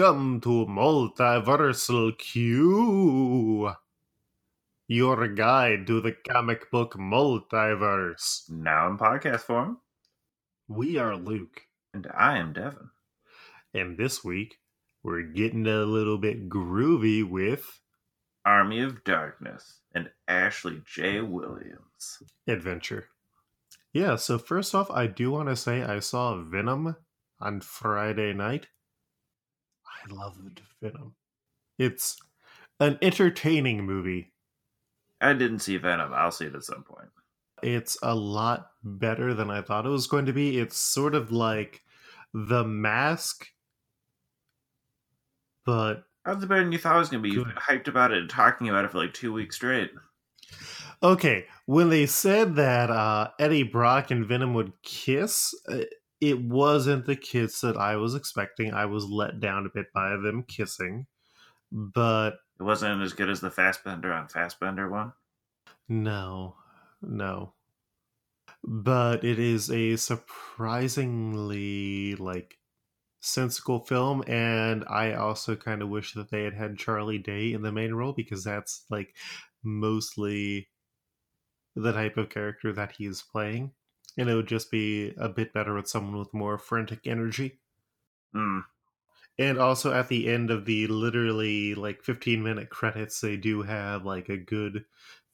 Welcome to Multiversal Q, your guide to the comic book multiverse. Now in podcast form. We are Luke, And I am Devin. and this week we're getting a little bit groovy with Army of Darkness and Ashley J. Williams. adventure. Yeah, so first off, I do want to say I saw Venom on Friday night. I loved Venom. It's an entertaining movie. I didn't see Venom. I'll see it at some point. It's a lot better than I thought it was going to be. It's sort of like The Mask, but it better than you thought it was going to be? You've been hyped about it and talking about it for like two weeks straight. okay. When they said that uh, Eddie Brock and Venom would kiss, uh, it wasn't the kiss that I was expecting. I was let down a bit by them kissing, but It wasn't as good as the Fassbender on Fassbender one. No, no. But it is a surprisingly like sensical film, and I also kind of wish that they had had Charlie Day in the main role because that's like mostly the type of character that he is playing, and it would just be a bit better with someone with more frantic energy. Hmm. And also at the end of the literally like 15 minute credits, they do have like a good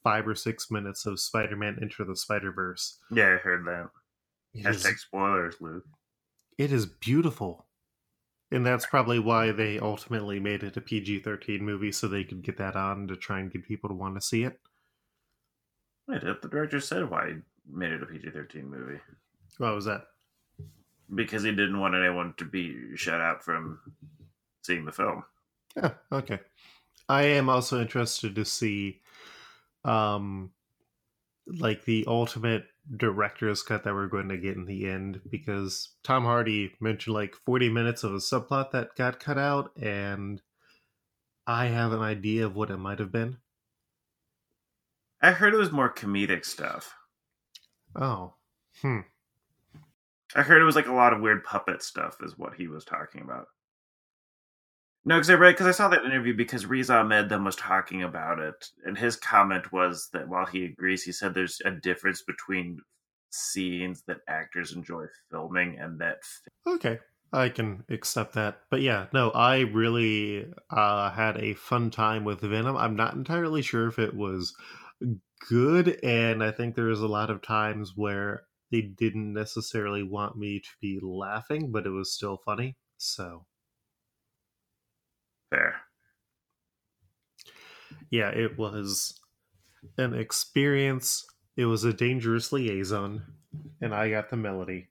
five or six minutes of Spider Man Enter the Spider Verse. Yeah, I heard that. Hashtag is, spoilers, Luke. it is beautiful. And that's probably why they ultimately made it a PG 13 movie so they could get that on to try and get people to want to see it. Wait, the director said why made it a PG 13 movie. What was that? Because he didn't want anyone to be shut out from seeing the film. Yeah, okay. I am also interested to see um like the ultimate director's cut that we're going to get in the end because Tom Hardy mentioned like 40 minutes of a subplot that got cut out and I have an idea of what it might have been. I heard it was more comedic stuff. Oh. Hmm. I heard it was like a lot of weird puppet stuff, is what he was talking about. No, because I read because I saw that interview because Riz Ahmed then was talking about it, and his comment was that while he agrees, he said there's a difference between scenes that actors enjoy filming and that Okay. I can accept that. But yeah, no, I really uh had a fun time with Venom. I'm not entirely sure if it was good and I think there was a lot of times where they didn't necessarily want me to be laughing, but it was still funny. So, fair. yeah, it was an experience. It was a dangerous liaison and I got the melody.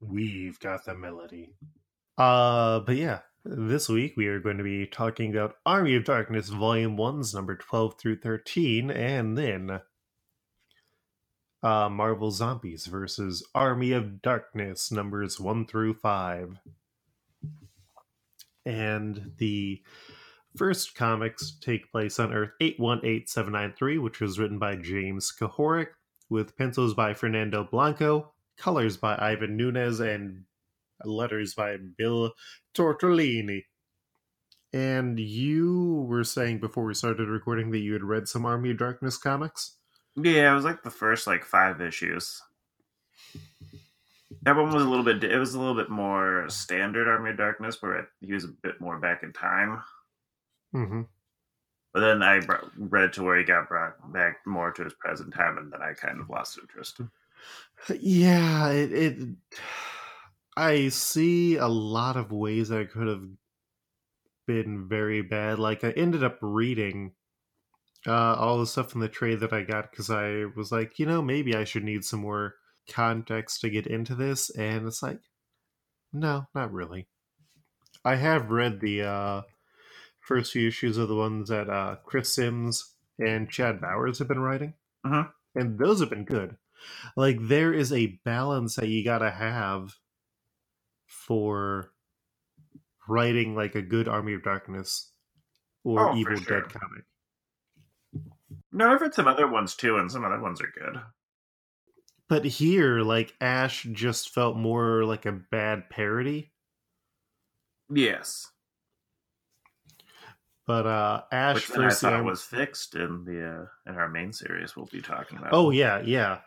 We've got the melody. Uh, but yeah, this week we are going to be talking about Army of Darkness Volume 1's number 12 through 13, and then uh, Marvel Zombies versus Army of Darkness numbers 1 through 5. And the first comics take place on Earth 818793, which was written by James Kuhoric, with pencils by Fernando Blanco, colors by Ivan Nunez, and letters by Bill Tortolini. And you were saying before we started recording that you had read some Army of Darkness comics? Yeah, it was like the first like five issues. That one was a little bit. It was a little bit more standard Army of Darkness, where he was a bit more back in time. Mm-hmm. But then I read to where he got brought back more to his present time, and then I kind of lost interest. Yeah, it, it. I see a lot of ways that it could have been very bad. Like I ended up reading uh, all the stuff in the trade that I got because I was like, you know, maybe I should need some more context to get into this, and it's like, no, not really. I have read the uh, first few issues of the ones that uh, Chris Sims and Chad Bowers have been writing, Mhm. and those have been good. Like there is a balance that you gotta have for writing like a good Army of Darkness or Oh, Evil sure. Dead comic. No, I've read some other ones too, and some other ones are good. But here, like Ash just felt more like a bad parody. Yes. But uh Ash Which then I first thought was fixed in the uh, in our main series we'll be talking about. Oh yeah, yeah.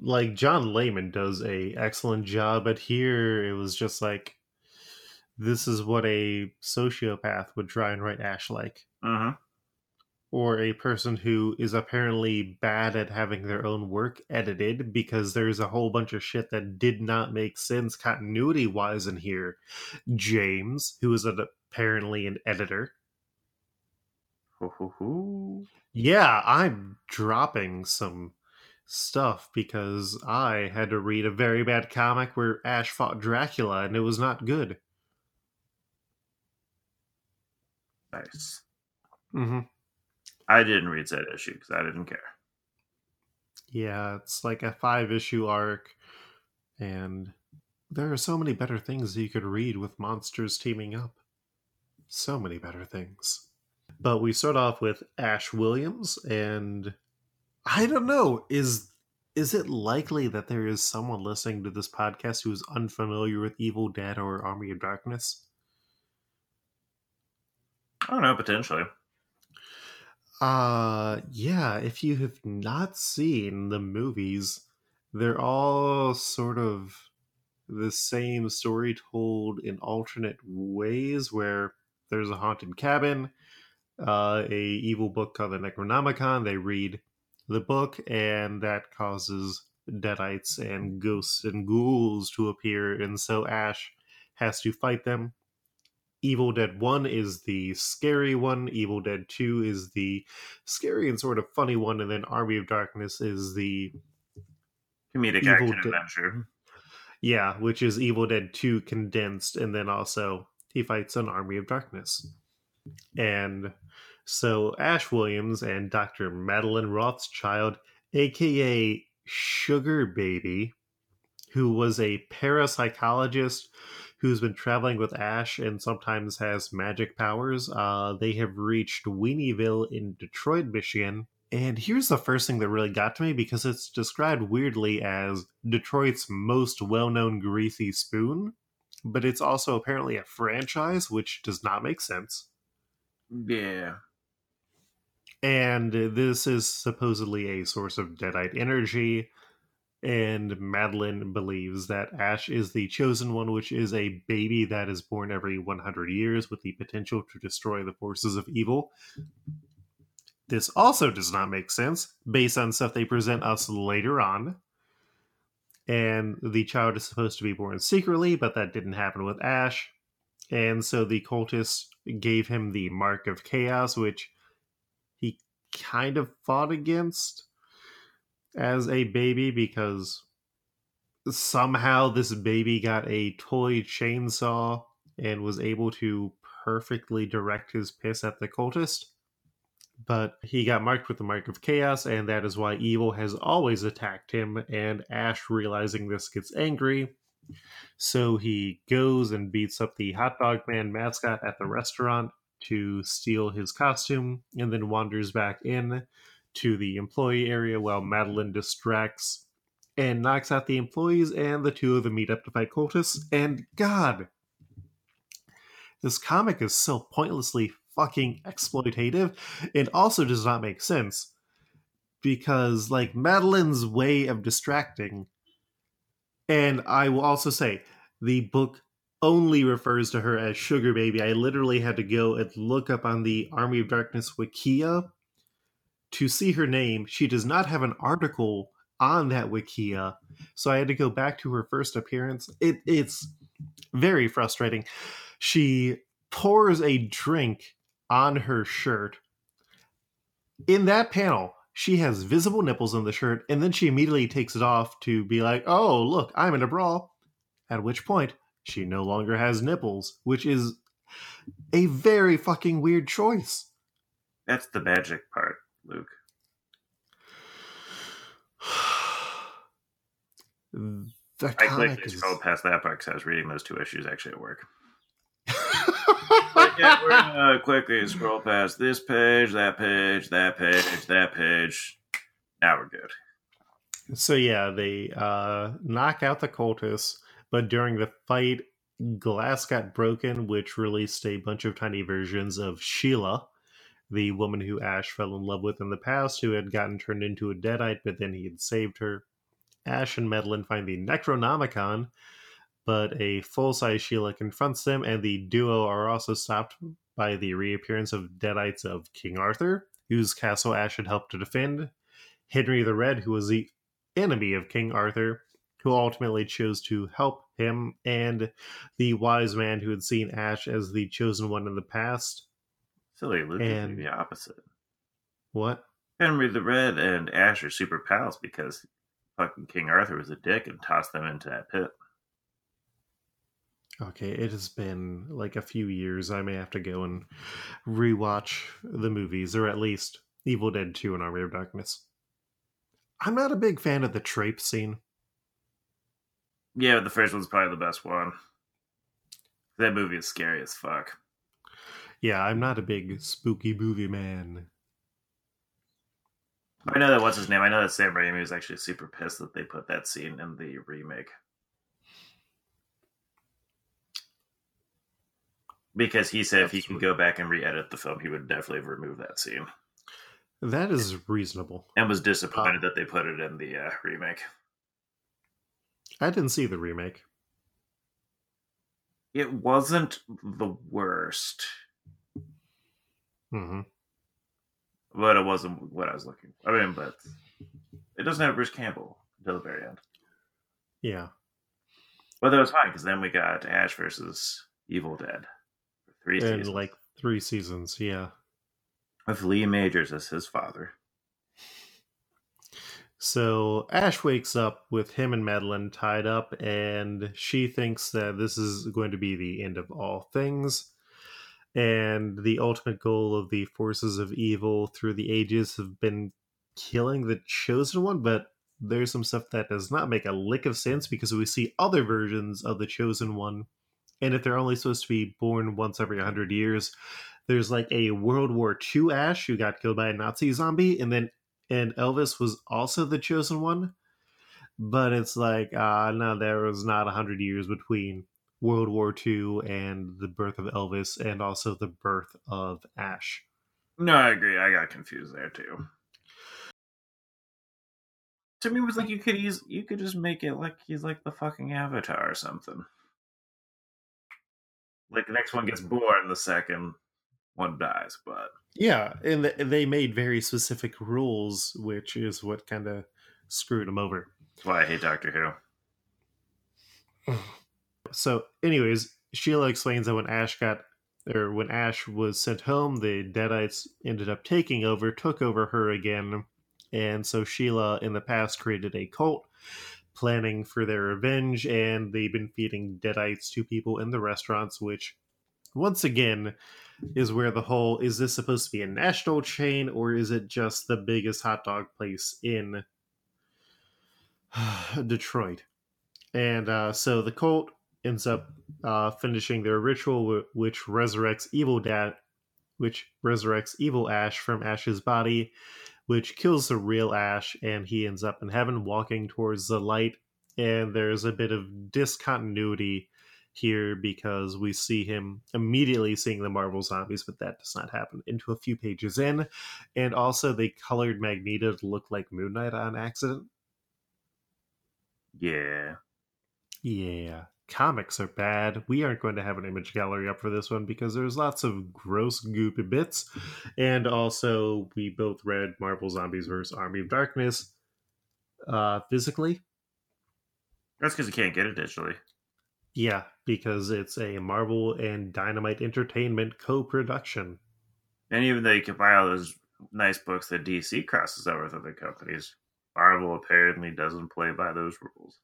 Like John Layman does a excellent job, but here it was just like this is what a sociopath would try and write Ash like. hmm Or a person who is apparently bad at having their own work edited because there's a whole bunch of shit that did not make sense continuity wise in here. James, who is an, apparently an editor. Hoo, hoo, hoo. Yeah, I'm dropping some stuff because I had to read a very bad comic where Ash fought Dracula and it was not good. Nice. Mm-hmm. I didn't read that issue because I didn't care. Yeah, it's like a five issue arc, and there are so many better things you could read with monsters teaming up. So many better things. But we start off with Ash Williams, and I don't know, is is it likely that there is someone listening to this podcast who is unfamiliar with Evil Dead or Army of Darkness? I don't know, potentially. Uh yeah, if you have not seen the movies, they're all sort of the same story told in alternate ways where there's a haunted cabin, uh a evil book called the Necronomicon, they read the book and that causes deadites and ghosts and ghouls to appear and so Ash has to fight them Evil Dead 1 is the scary one, Evil Dead 2 is the scary and sort of funny one, and then Army of Darkness is the Comedic Evil action Dead- adventure. yeah, which is Evil Dead 2 condensed, and then also he fights an Army of Darkness. And so Ash Williams and Dr. Madeline Rothschild, aka Sugar Baby, who was a parapsychologist who's been traveling with Ash and sometimes has magic powers. Uh, they have reached Weenieville in Detroit, Michigan. And here's the first thing that really got to me because it's described weirdly as Detroit's most well known greasy spoon, but it's also apparently a franchise, which does not make sense. Yeah. And this is supposedly a source of Deadite energy. And Madeline believes that Ash is the chosen one, which is a baby that is born every 100 years with the potential to destroy the forces of evil. This also does not make sense based on stuff they present us later on. And the child is supposed to be born secretly, but that didn't happen with Ash. And so the cultists gave him the Mark of Chaos, which kind of fought against as a baby because somehow this baby got a toy chainsaw and was able to perfectly direct his piss at the cultist. But he got marked with the Mark of Chaos, and that is why evil has always attacked him. And Ash, realizing this, gets angry. So he goes and beats up the hot dog man mascot at the restaurant to steal his costume, and then wanders back in to the employee area while Madeline distracts and knocks out the employees, and the two of them meet up to fight cultists. And God, this comic is so pointlessly fucking exploitative. It also does not make sense because, like, Madeline's way of distracting, and I will also say, the book only refers to her as Sugar Baby. I literally had to go and look up on the Army of Darkness Wikia to see her name. She does not have an article on that Wikia, so I had to go back to her first appearance. It, it's very frustrating. She pours a drink on her shirt. In that panel, she has visible nipples on the shirt, and then she immediately takes it off to be like, oh, look, I'm in a brawl. At which point, she no longer has nipples, which is a very fucking weird choice. That's the magic part, Luke. I quickly is... scrolled past that part because I was reading those two issues actually at work. Yeah, we're gonna quickly scroll past this page, that page, that page, that page. Now we're good. So yeah, they uh, knock out the cultists, but during the fight, glass got broken, which released a bunch of tiny versions of Sheila, the woman who Ash fell in love with in the past, who had gotten turned into a deadite, but then he had saved her. Ash and Madeline find the Necronomicon, but a full size Sheila confronts them, and the duo are also stopped by the reappearance of deadites of King Arthur, whose castle Ash had helped to defend, Henry the Red, who was the enemy of King Arthur, who ultimately chose to help him, and the wise man who had seen Ash as the chosen one in the past. Silly Luke And- the opposite. What? Henry the Red and Ash are super pals because fucking King Arthur was a dick and tossed them into that pit. Okay, it has been like a few years. I may have to go and rewatch the movies, or at least Evil Dead 2 and Army of Darkness. I'm not a big fan of the trape scene. Yeah, the first one's probably the best one. That movie is scary as fuck. Yeah, I'm not a big spooky movie man. I know that what's his name. I know that Sam Raimi was actually super pissed that they put that scene in the remake because he said if he could go back and re-edit the film, he would definitely remove that scene, That is reasonable. and was disappointed that they put it in the uh, remake. I didn't see the remake. It wasn't the worst, hmm but it wasn't what I was looking. I mean, but it doesn't have Bruce Campbell until the very end. Yeah. But that was fine because then we got Ash versus Evil Dead three And seasons like three seasons, yeah. with Lee Majors as his father. So Ash wakes up with him and Madeline tied up, and she thinks that this is going to be the end of all things. And the ultimate goal of the forces of evil through the ages have been killing the chosen one, but there's some stuff that does not make a lick of sense because we see other versions of the chosen one. And if they're only supposed to be born once every 100 years, there's like a World War II Ash who got killed by a Nazi zombie, and then and Elvis was also the chosen one. But it's like, uh, no, there was not 100 years between World War II and the birth of Elvis and also the birth of Ash. No, I agree. I got confused there too. To me, it was like you could use you could just make it like he's like the fucking Avatar or something. Like the next one gets born, the second one dies. But Yeah, and they made very specific rules, which is what kind of screwed them over. why I hate Doctor Who. So, anyways, Sheila explains that when Ash got, or when Ash was sent home, the Deadites ended up taking over, took over her again, and so Sheila in the past created a cult, planning for their revenge, and they've been feeding Deadites to people in the restaurants, which, once again, is where the whole is this supposed to be a national chain or is it just the biggest hot dog place in Detroit? And uh, so the cult ends up uh, finishing their ritual, which resurrects evil dad, which resurrects evil Ash from Ash's body, which kills the real Ash, and he ends up in heaven, walking towards the light. And there's a bit of discontinuity here because we see him immediately seeing the Marvel zombies, but that does not happen into a few pages in. And also, they colored Magneto to look like Moon Knight on accident. Yeah, Yeah, comics are bad. We aren't going to have an image gallery up for this one because there's lots of gross, goopy bits. And also, we both read Marvel Zombies vs. Army of Darkness uh, physically. that's because you can't get it digitally. Yeah, because it's a Marvel and Dynamite Entertainment co production. And even though you can buy all those nice books that DC crosses over with other companies, Marvel apparently doesn't play by those rules.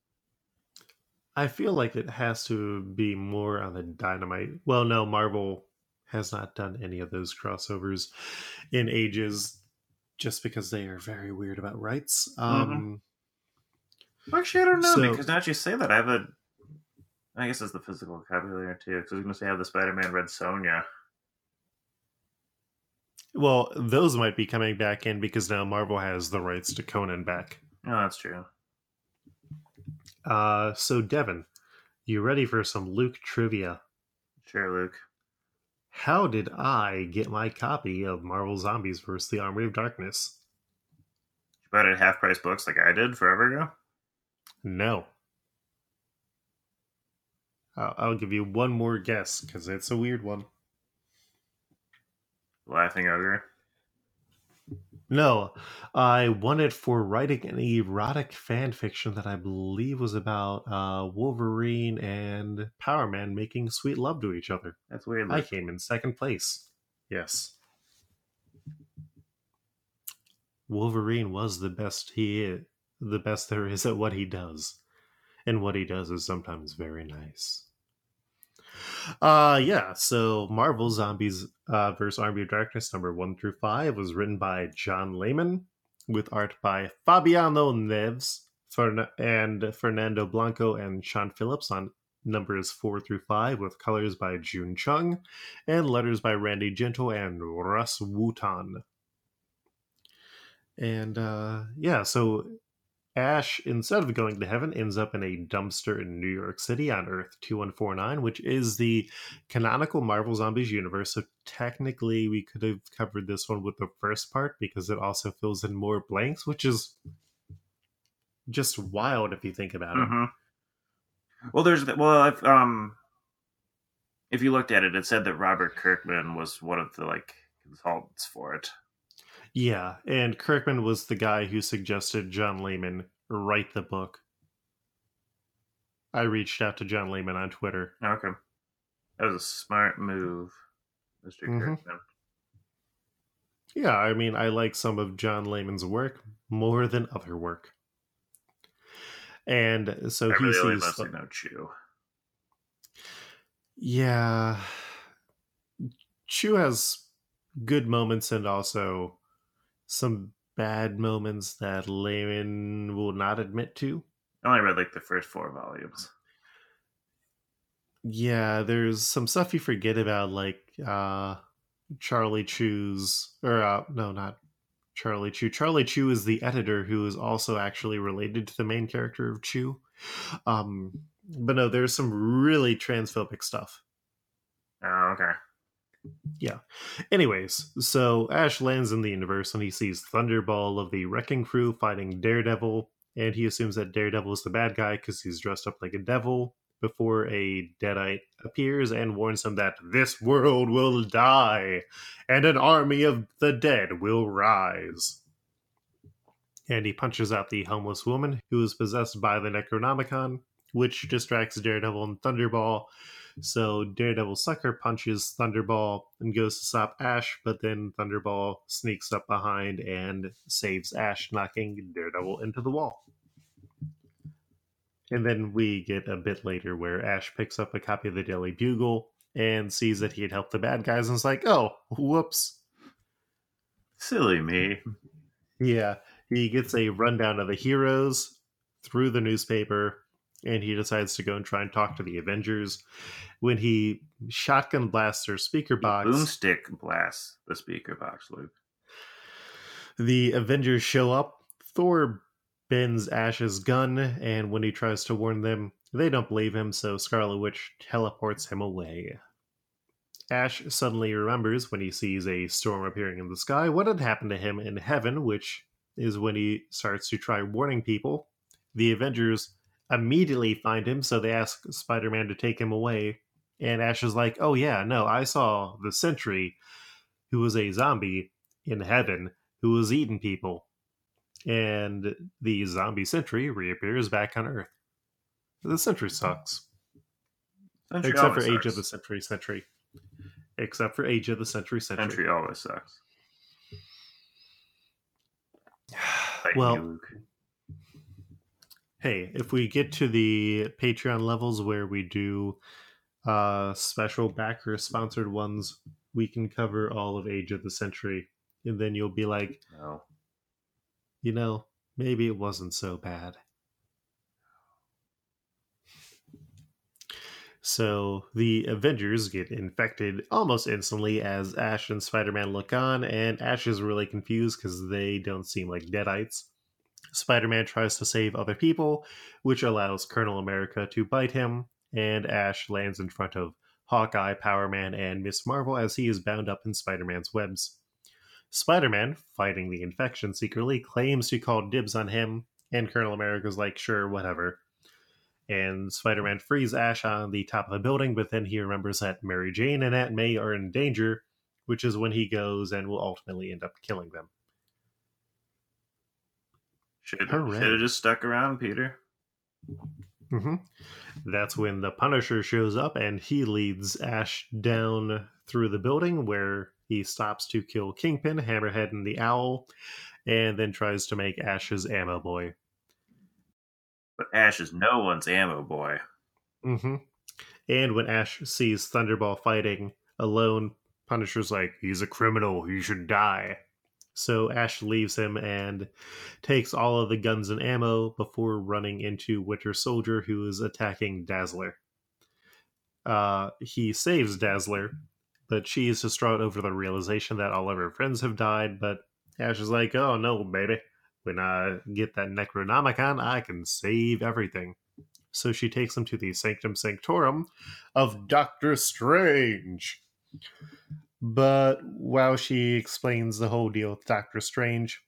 I feel like it has to be more on the Dynamite. Well, no, Marvel has not done any of those crossovers in ages just because they are very weird about rights. Um, Actually, I don't know So- because now that you say that, I have a. I guess it's the physical copy there too. Because I was going to say have the Spider-Man Red Sonja. Well, those might be coming back in because now Marvel has the rights to Conan back. Oh, that's true. Uh, so, Devin, You ready for some Luke trivia? Sure, Luke. How did I get my copy of Marvel Zombies vs. the Army of Darkness? You bought it at half price books like I did forever ago? No. I'll, I'll give you one more guess because it's a weird one. Laughing Ogre. No, I won it for writing an erotic fan fiction that I believe was about uh, Wolverine and Power Man making sweet love to each other. That's weird. I came in second place. Yes. Wolverine was the best he is, the best there is at what he does. And what he does is sometimes very nice. Uh yeah, so Marvel Zombies uh versus Army of Darkness number 1 through 5 was written by John Layman with art by Fabiano Neves Fern- and Fernando Blanco and Sean Phillips on numbers 4 through 5 with colors by June Chung and letters by Randy Gentile and Russ Wooton. And uh yeah, so Ash, instead of going to heaven, ends up in a dumpster in New York City on Earth 2149, which is the canonical Marvel Zombies universe. So technically, we could have covered this one with the first part because it also fills in more blanks, which is just wild if you think about it. hmm Well, there's well, if um, if you looked at it, it said that Robert Kirkman was one of the like consultants for it. Yeah, and Kirkman was the guy who suggested John Layman write the book. I reached out to John Layman on Twitter. Okay, that was a smart move, mister Mhm. Kirkman. Yeah, I mean, I like some of John Layman's work more than other work. And so I he really sees. mostly know Chew. Yeah. Chew has good moments and also some bad moments that Layman will not admit to. I only read like the first four volumes. Yeah, there's some stuff you forget about, like uh Charlie Chu's or uh no, not Charlie Chu. Charlie Chu is the editor who is also actually related to the main character of Chew. Um but no, there's some really transphobic stuff. Oh, okay. Anyways, so Ash lands in the universe and he sees Thunderball of the Wrecking Crew fighting Daredevil, and he assumes that Daredevil is the bad guy because he's dressed up like a devil before a Deadite appears and warns him that this world will die and an army of the dead will rise. And he punches out the homeless woman who is possessed by the Necronomicon, which distracts Daredevil and Thunderball, so Daredevil sucker punches Thunderball and goes to stop Ash, but then Thunderball sneaks up behind and saves Ash, knocking Daredevil into the wall. And then we get a bit later where Ash picks up a copy of the Daily Bugle and sees that he had helped the bad guys and is like, oh, whoops. Silly me. Yeah, he gets a rundown of the heroes through the newspaper and he decides to go and try and talk to the Avengers. When he shotgun blasts their speaker box, Boomstick blasts the speaker box, Luke. the Avengers show up. Thor bends Ash's gun, and when he tries to warn them, they don't believe him, so Scarlet Witch teleports him away. Ash suddenly remembers when he sees a storm appearing in the sky what had happened to him in heaven, which is when he starts to try warning people. The Avengers immediately find him, so they ask Spider Man to take him away. And Ash is like, Oh, yeah, no, I saw the Sentry, who was a zombie in heaven, who was eating people. And the zombie Sentry reappears back on Earth. The Sentry mm-hmm. sucks. Sentry Except for always Age of the Sentry Sentry. Except for Age of the Sentry Century. Sentry always sucks. Well, you. Hey, if we get to the Patreon levels where we do uh special backer sponsored ones, we can cover all of Age of the Sentry. And then you'll be like, no. you know, maybe it wasn't so bad. So the Avengers get infected almost instantly as Ash and Spider Man look on, and Ash is really confused because they don't seem like Deadites. Spider Man tries to save other people, which allows Colonel America to bite him, and Ash lands in front of Hawkeye, Power Man, and Miss Marvel as he is bound up in Spider Man's webs. Spider Man, fighting the infection secretly, claims to call dibs on him, and Colonel America's like, sure, whatever. And Spider Man frees Ash on the top of the building, but then he remembers that Mary Jane and Aunt May are in danger, which is when he goes and will ultimately end up killing them. Should have just stuck around, Peter. hmm That's when the Punisher shows up and he leads Ash down through the building where he stops to kill Kingpin, Hammerhead, and the Owl, and then tries to make Ash's ammo boy. But Ash is no one's ammo boy. hmm And when Ash sees Thunderball fighting alone, Punisher's like, he's a criminal, he should die. So Ash leaves him and takes all of the guns and ammo before running into Winter Soldier, who is attacking Dazzler. Uh, he saves Dazzler, but she is distraught over the realization that all of her friends have died. But Ash is like, oh no, baby. When I get that Necronomicon, I can save everything. So she takes him to the Sanctum Sanctorum of Doctor Strange. But while she explains the whole deal with Doctor Strange,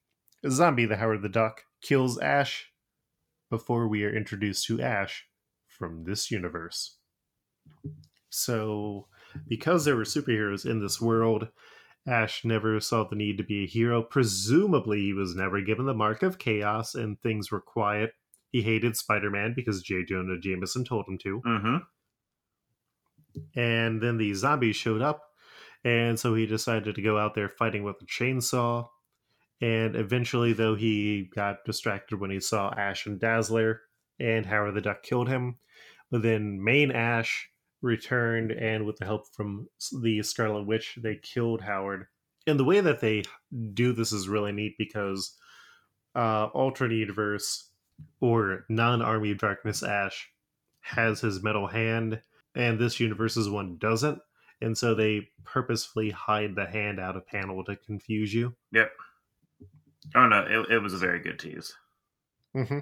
Zombie the Howard the Duck kills Ash before we are introduced to Ash from this universe. So, because there were superheroes in this world, Ash never saw the need to be a hero. Presumably, he was never given the mark of chaos and things were quiet. He hated Spider Man because J. Jonah Jameson told him to. Mm-hmm. And then the zombies showed up, and so he decided to go out there fighting with a chainsaw. And eventually, though, he got distracted when he saw Ash and Dazzler, and Howard the Duck killed him. But then main Ash returned, and with the help from the Scarlet Witch, they killed Howard. And the way that they do this is really neat because uh, alternate universe or non-army of darkness Ash has his metal hand, and this universe's one doesn't. And so they purposefully hide the hand out of panel to confuse you. Yep. Oh no, it, it was a very good tease. Mm-hmm.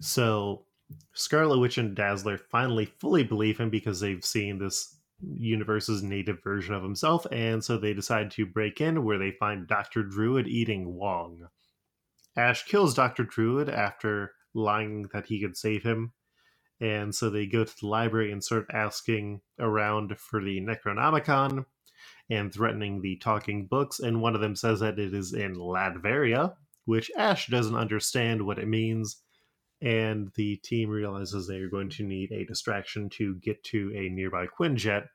So Scarlet Witch and Dazzler finally fully believe him because they've seen this universe's native version of himself, and so they decide to break in where they find Dr. Druid eating Wong. Ash kills Dr. Druid after lying that he could save him, and so they go to the library and start asking around for the Necronomicon and threatening the talking books, and one of them says that it is in Latveria, which Ash doesn't understand what it means, and the team realizes they are going to need a distraction to get to a nearby Quinjet.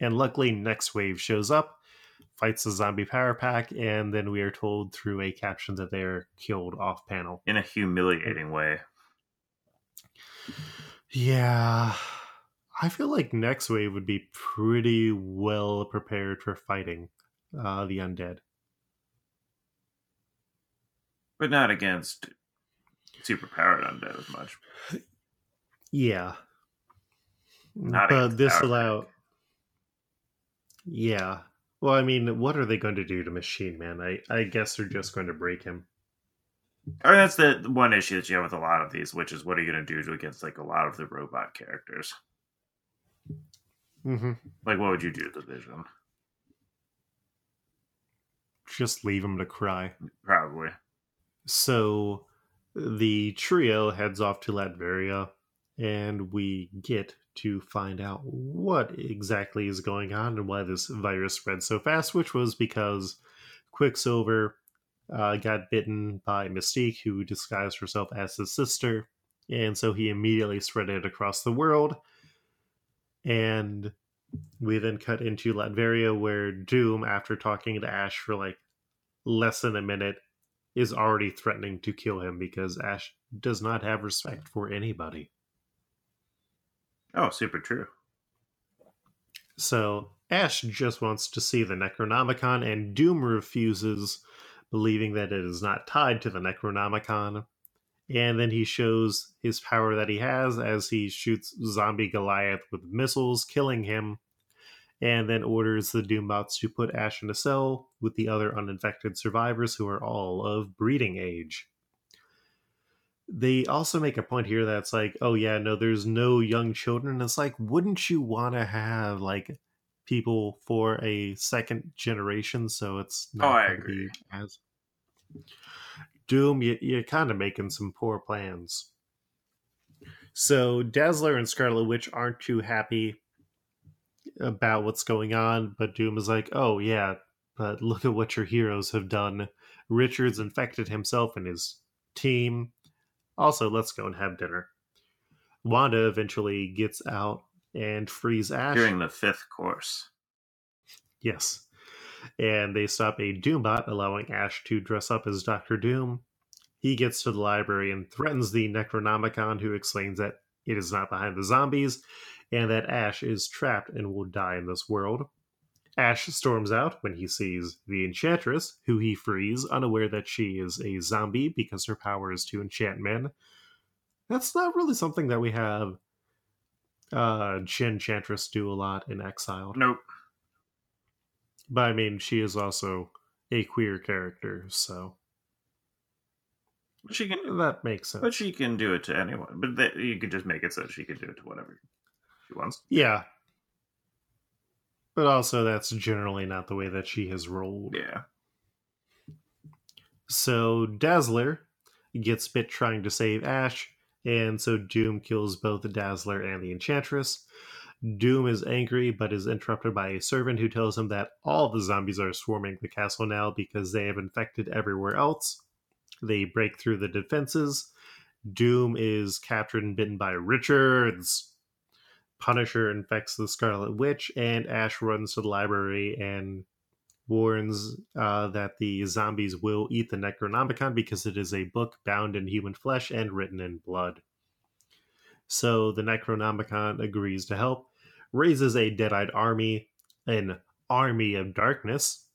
And luckily, Nextwave shows up, fights the zombie power pack, and then we are told through a caption that they are killed off panel. In a humiliating way. Yeah. I feel like Nextwave would be pretty well prepared for fighting uh, the undead. But not against superpowered undead as much. Yeah. Not but this allow Yeah. Well, I mean, what are they going to do to Machine Man? I, I guess they're just going to break him. I mean, that's the one issue that you have with a lot of these, which is what are you going to do against like a lot of the robot characters? Mm-hmm. Like, what would you do to the Vision? Just leave him to cry. Probably. So the trio heads off to Latveria, and we get to find out what exactly is going on and why this virus spread so fast, which was because Quicksilver uh, got bitten by Mystique, who disguised herself as his sister, and so he immediately spread it across the world. And we then cut into Latveria, where Doom, after talking to Ash for like less than a minute, is already threatening to kill him because Ash does not have respect for anybody. Oh, super true. So Ash just wants to see the Necronomicon, and Doom refuses, believing that it is not tied to the Necronomicon. And then he shows his power that he has as he shoots Zombie Goliath with missiles, killing him, and then orders the Doombots to put Ash in a cell with the other uninfected survivors who are all of breeding age. they also make a point here that's like, oh yeah, no, there's no young children. It's like, wouldn't you want to have like people for a second generation so it's Oh, not I gonna agree. be as Doom, you, you're kind of making some poor plans. So Dazzler and Scarlet Witch aren't too happy about what's going on, but Doom is like, oh yeah, but look at what your heroes have done. Richard's infected himself and his team. Also, let's go and have dinner. Wanda eventually gets out and frees Ash. During the fifth course. Yes. And they stop a Doombot, allowing Ash to dress up as Doctor Doom. He gets to the library and threatens the Necronomicon, who explains that it is not behind the zombies and that Ash is trapped and will die in this world. Ash storms out when he sees the Enchantress, who he frees, unaware that she is a zombie because her power is to enchant men. That's not really something that we have uh Enchantress do a lot in Exile. Nope. But I mean, she is also a queer character, so she can that makes sense. but she can do it to anyone. But that, you could just make it so she can do it to whatever she wants. yeah. But also, that's generally not the way that she has rolled. Yeah. So Dazzler gets bit trying to save Ash, and so Doom kills both the Dazzler and the Enchantress. Doom is angry, but is interrupted by a servant who tells him that all the zombies are swarming the castle now because they have infected everywhere else. They break through the defenses. Doom is captured and bitten by Richards. Punisher infects the Scarlet Witch, and Ash runs to the library and warns uh, that the zombies will eat the Necronomicon because it is a book bound in human flesh and written in blood. So the Necronomicon agrees to help, raises a Deadite army, an army of darkness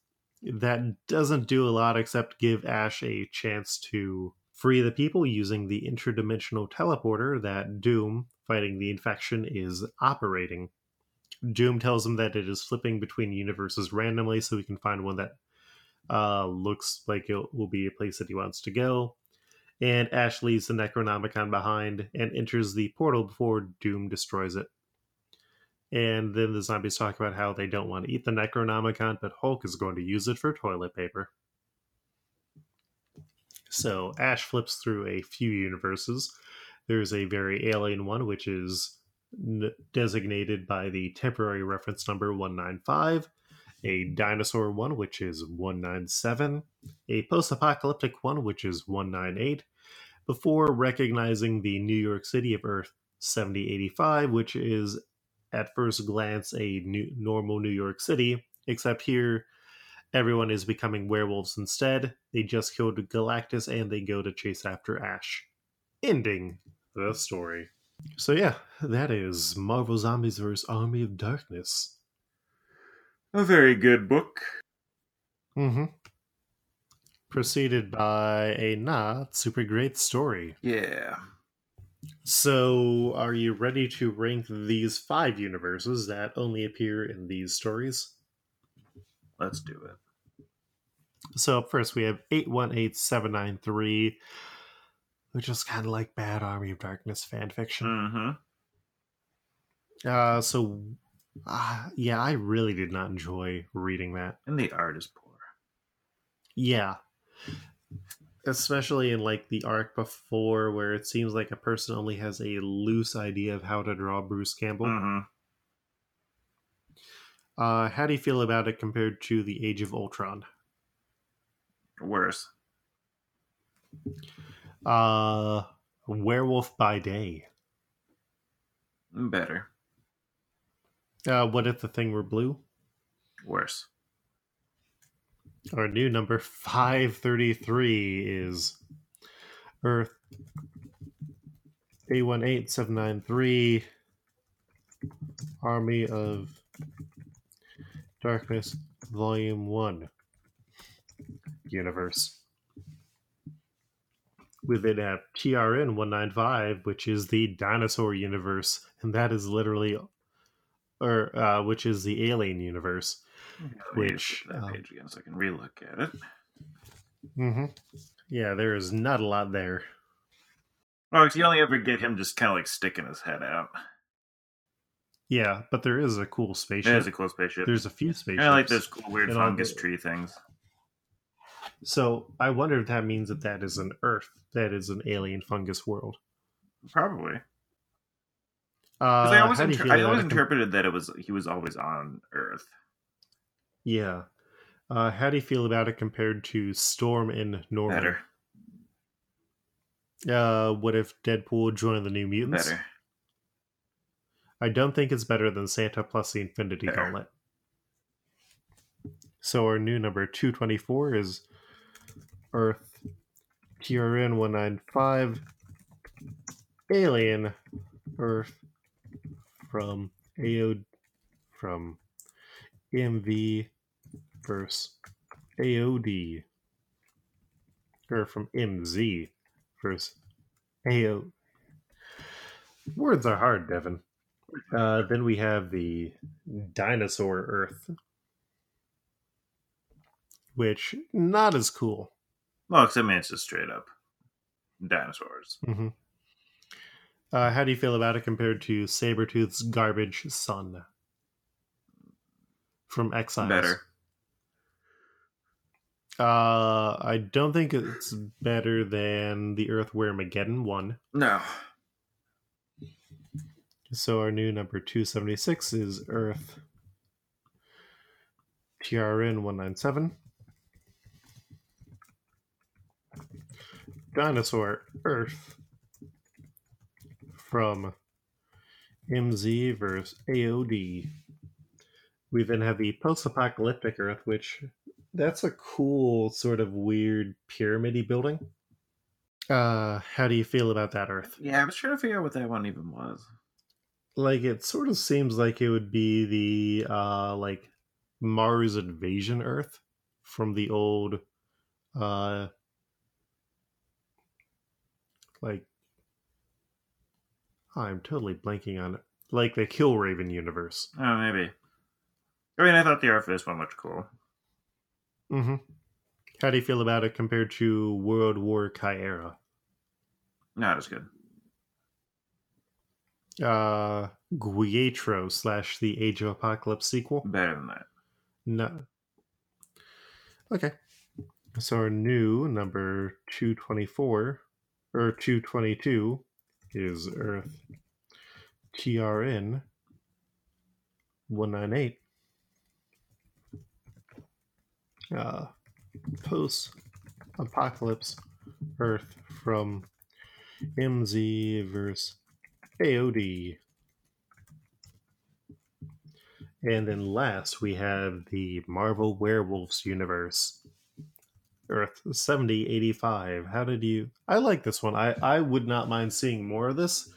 that doesn't do a lot except give Ash a chance to free the people using the interdimensional teleporter that Doom, fighting the infection, is operating. Doom tells him that it is flipping between universes randomly so he can find one that uh, looks like it will be a place that he wants to go. And Ash leaves the Necronomicon behind and enters the portal before Doom destroys it. And then the zombies talk about how they don't want to eat the Necronomicon, but Hulk is going to use it for toilet paper. So Ash flips through a few universes. There's a very alien one, which is designated by the temporary reference number 195, a dinosaur one, which is 197, a post apocalyptic one, which is 198, before recognizing the New York City of Earth 7085, which is at first glance a new, normal New York City, except here everyone is becoming werewolves instead. They just killed Galactus and they go to chase after Ash. Ending the story. So yeah, that is Marvel Zombies vs. Army of Darkness. A very good book. Mm-hmm. Preceded by a not super great story. Yeah. So, are you ready to rank these five universes that only appear in these stories? Let's do it. So, first, we have 818793, which is kind of like bad Army of Darkness fan fiction. Mm-hmm. Uh, so, uh, yeah, I really did not enjoy reading that. And the art is poor. Yeah. Especially in like the arc before where it seems like a person only has a loose idea of how to draw Bruce Campbell. Mm-hmm. Uh, how do you feel about it compared to the Age of Ultron? Worse. Uh, Werewolf by Day. Better. Uh, what if the thing were blue? Worse. Our new number 533 is Earth A18793 Army of Darkness Volume 1 Universe. We then have TRN 195, which is the dinosaur universe, and that is literally, or uh, which is the alien universe. Which, that um, page again so I can relook at it. Mm-hmm. Yeah, there is not a lot there. Oh, 'cause you only ever get him just kind of like sticking his head out. Yeah, but there is a cool spaceship. There's a cool spaceship. There's a few spaceships. I like those cool weird fungus the- tree things. So I wonder if that means that that is an Earth, that is an alien fungus world. Probably. Uh, I always, how do you inter- I always interpreted that it was he was always on Earth. Yeah. Uh, how do you feel about it compared to Storm in Normal? Better, Uh, what if Deadpool joined the New Mutants? better. I don't think it's better than Santa plus the Infinity Fair. Gauntlet. So our new number 224 is Earth TRN 195 Alien Earth from AO from MV versus AOD or from MZ versus AO Words are hard, Devin. Uh, then we have the dinosaur Earth, which not as cool. Well, except I mean, it's just straight up dinosaurs. hmm Uh, how do you feel about it compared to Sabretooth's garbage son from Exiles? Better. Uh, I don't think it's better than the Earth where Mageddon won. No. So our new number 276 is Earth TRN 197. Dinosaur Earth from MZ versus AOD. We then have the post apocalyptic Earth, which that's a cool, sort of weird pyramidy building. Uh, how do you feel about that Earth? Yeah, I was trying to figure out what that one even was. like it sort of seems like it would be the uh like mars invasion earth from the old uh like i'm totally blanking on it like the Killraven universe Oh, maybe. I mean, I thought the Earth this one looked cool. mm-hmm how do you feel about it compared to world war Kyera? Not as good. uh Guietro slash the age of apocalypse sequel Better than that. No. Okay. So our new number 224 or 222 is Earth TRN 198. Uh, Post Apocalypse Earth from MZ versus AOD. And then last, we have the Marvel Werewolves universe. Earth 7085. How did you. I like this one. I, I would not mind seeing more of this.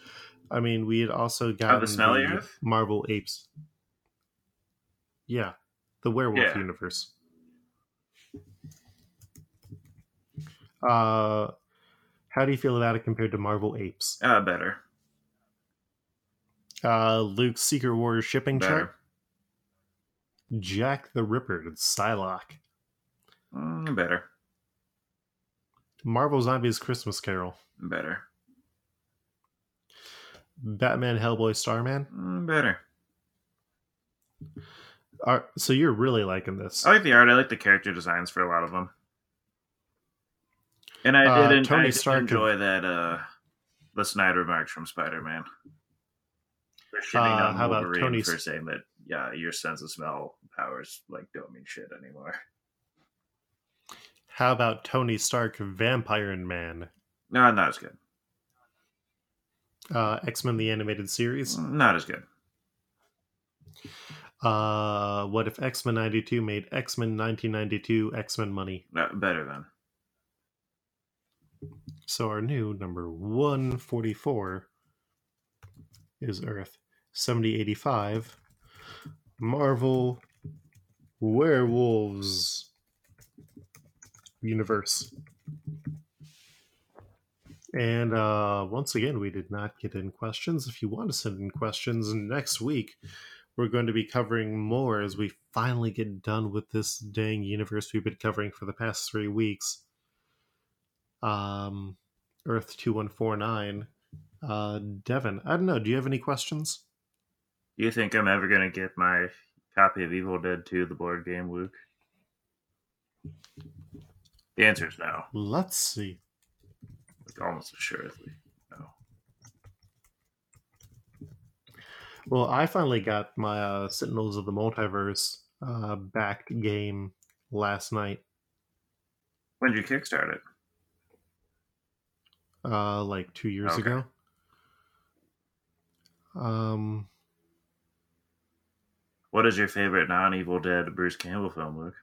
I mean, we had also got the Smelly Earth? Marvel Apes. Yeah, the werewolf Yeah. universe. Uh, how do you feel about it compared to Marvel Apes? Uh, better. Uh, Luke's Secret Wars shipping Better. chart. Jack the Ripper, Psylocke. Mm, better. Marvel Zombies Christmas Carol. Better. Batman Hellboy Starman. Mm, better. So you're really liking this. I like the art. I like the character designs for a lot of them. And I Uh, did, Tony I did Stark- enjoy that uh, the Snyder remarks from Spider Man. Uh, how about Tony for saying that yeah, your sense of smell powers like don't mean shit anymore. How about Tony Stark Vampire Man? No, not as good. Uh, X Men the Animated Series. Not as good. Uh, what if X Men 92 made X Men 1992 X Men money? No, better than. So our new number 144 is Earth 7085 Marvel Werewolves Universe. And uh, once again, we did not get in questions. If you want to send in questions next week, we're going to be covering more as we finally get done with this dang universe we've been covering for the past three weeks. Um, Earth two one four nine. Uh, Devin, I don't know. Do you have any questions? Do you think I'm ever gonna get my copy of Evil Dead 2, the board game, Luke? The answer is no. Let's see. Like almost assuredly. No. Well, I finally got my uh, Sentinels of the Multiverse uh, backed game last night. When did you kickstart it? Uh, like two years Okay. ago. Um, What is your favorite non Evil Dead Bruce Campbell film, Luke?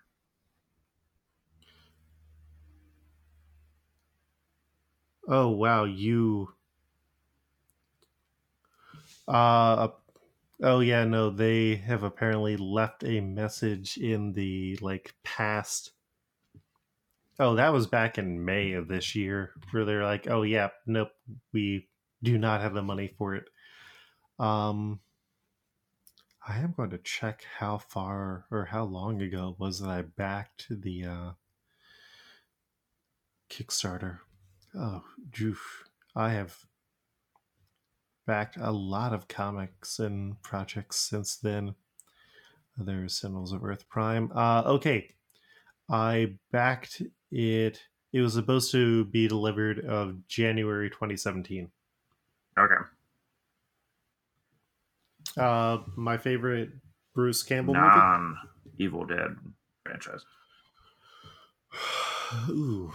Oh wow, you. Uh, oh yeah, no, they have apparently left a message in the like past. Oh, that was back in May of this year, where they're like, "Oh yeah, nope, we do not have the money for it." Um, I am going to check how far or how long ago was that I backed the uh, Kickstarter. Oh, joof. I have backed a lot of comics and projects since then. There's Sentinels of Earth Prime. Uh, okay, I backed it. It was supposed to be delivered of January 2017. Okay. Uh, my favorite Bruce Campbell Non Evil Dead franchise. Ooh,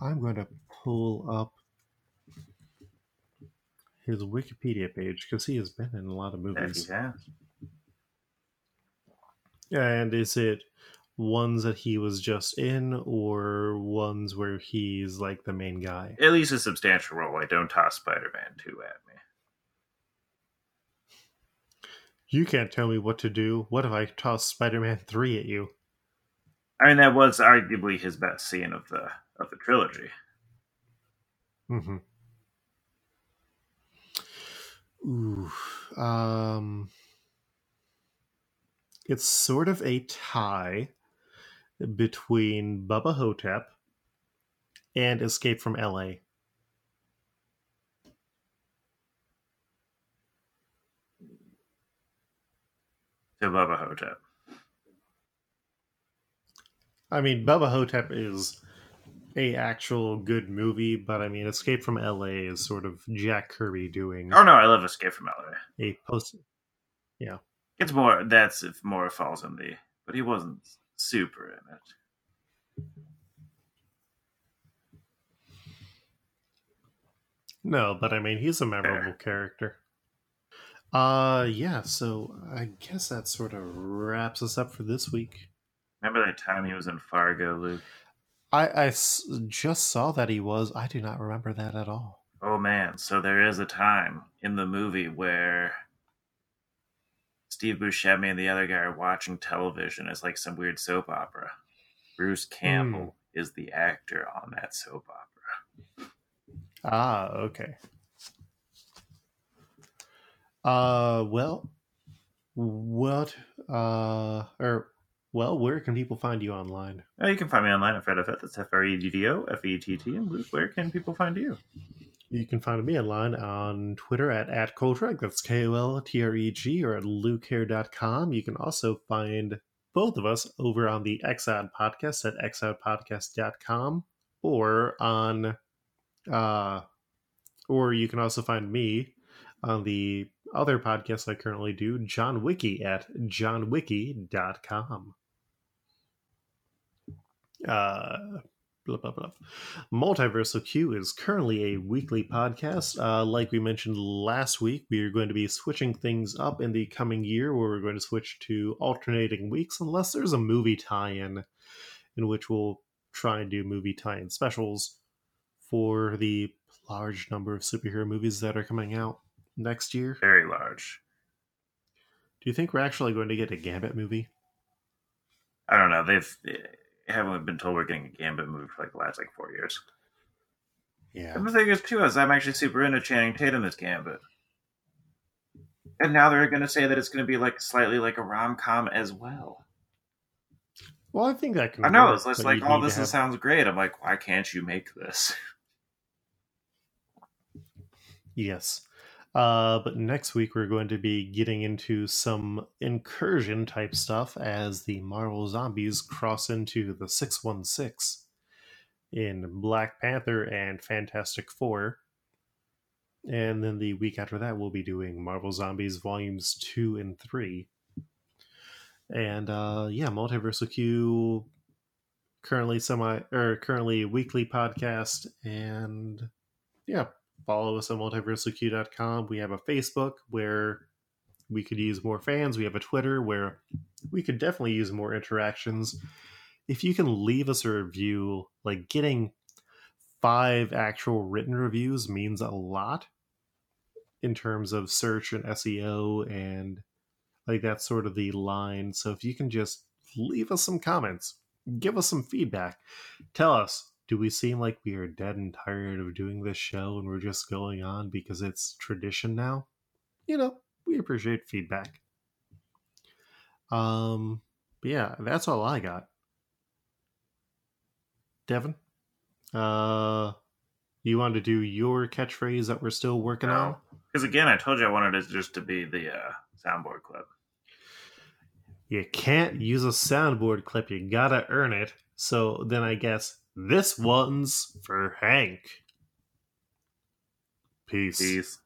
I'm going to pull up his Wikipedia page because he has been in a lot of movies. he has. And is it ones that he was just in, or ones where he's like the main guy? At least a substantial role. I don't toss Spider Man 2 at me. You can't tell me what to do. What if I toss Spider-Man three at you? I mean, that was arguably his best scene of the of the trilogy. Mm-hmm. Ooh, um, it's sort of a tie between Bubba Ho-Tep and Escape from L.A. To Bubba Ho-Tep. I mean, Bubba Ho-Tep is a actual good movie, but I mean, Escape from L.A. is sort of Jack Kirby doing Oh no, I love Escape from LA. a post. Yeah, it's more that's if more falls in the but he wasn't super in it. No, but I mean, he's a memorable character. Uh, yeah. So I guess that sort of wraps us up for this week. Remember that time he was in Fargo, Luke? I, I just saw that he was. I do not remember that at all. Oh man, so there is a time in the movie where Steve Buscemi and the other guy are watching television. It's like some weird soap opera. Bruce Campbell is the actor on that soap opera. Ah, okay. Uh, well, what? Uh, or well, where can people find you online? Oh, you can find me online at FreddoFett. That's F R E D D O F E T T. And Luke, where can people find you? You can find me online on Twitter at, at Koltreg, that's K O L T R E G, or at lukehair.com. You can also find both of us over on the Exod podcast at exodpodcast.com or on, uh, or you can also find me on the other podcast I currently do, John Wiki, at johnwiki.com. Uh, blah blah blah. Multiversal Q is currently a weekly podcast. Uh, like we mentioned last week, we are going to be switching things up in the coming year, where we're going to switch to alternating weeks, unless there's a movie tie-in, in which we'll try and do movie tie-in specials for the large number of superhero movies that are coming out next year. Very large. Do you think we're actually going to get a Gambit movie? I don't know. They've they haven't been told we're getting a Gambit movie for like the last like four years. Yeah. And the thing is, too, is I'm actually super into Channing Tatum as Gambit. And now they're going to say that it's going to be like slightly like a rom com as well. Well, I think that can. I know work, it's but like, oh, this have- sounds great. I'm like, why can't you make this? Yes. Uh, but next week we're going to be getting into some incursion type stuff as the Marvel Zombies cross into the 616 in Black Panther and Fantastic Four. And then the week after that, we'll be doing Marvel Zombies Volumes 2 and 3. And uh, yeah, Multiversal Q currently semi or currently weekly podcast and yeah, follow us on multiversalq.com. We have a Facebook where we could use more fans. We have a Twitter where we could definitely use more interactions. If you can leave us a review, like getting five actual written reviews means a lot in terms of search and SEO and like that's sort of the line. So if you can just leave us some comments, give us some feedback, tell us do we seem like we are dead and tired of doing this show and we're just going on because it's tradition now? You know, we appreciate feedback. Um, but yeah, that's all I got. Devin, uh, you want to do your catchphrase that we're still working no. on? Because again, I told you I wanted it just to be the uh, soundboard clip. You can't use a soundboard clip. You gotta earn it. So then I guess this one's for Hank. Peace. Peace.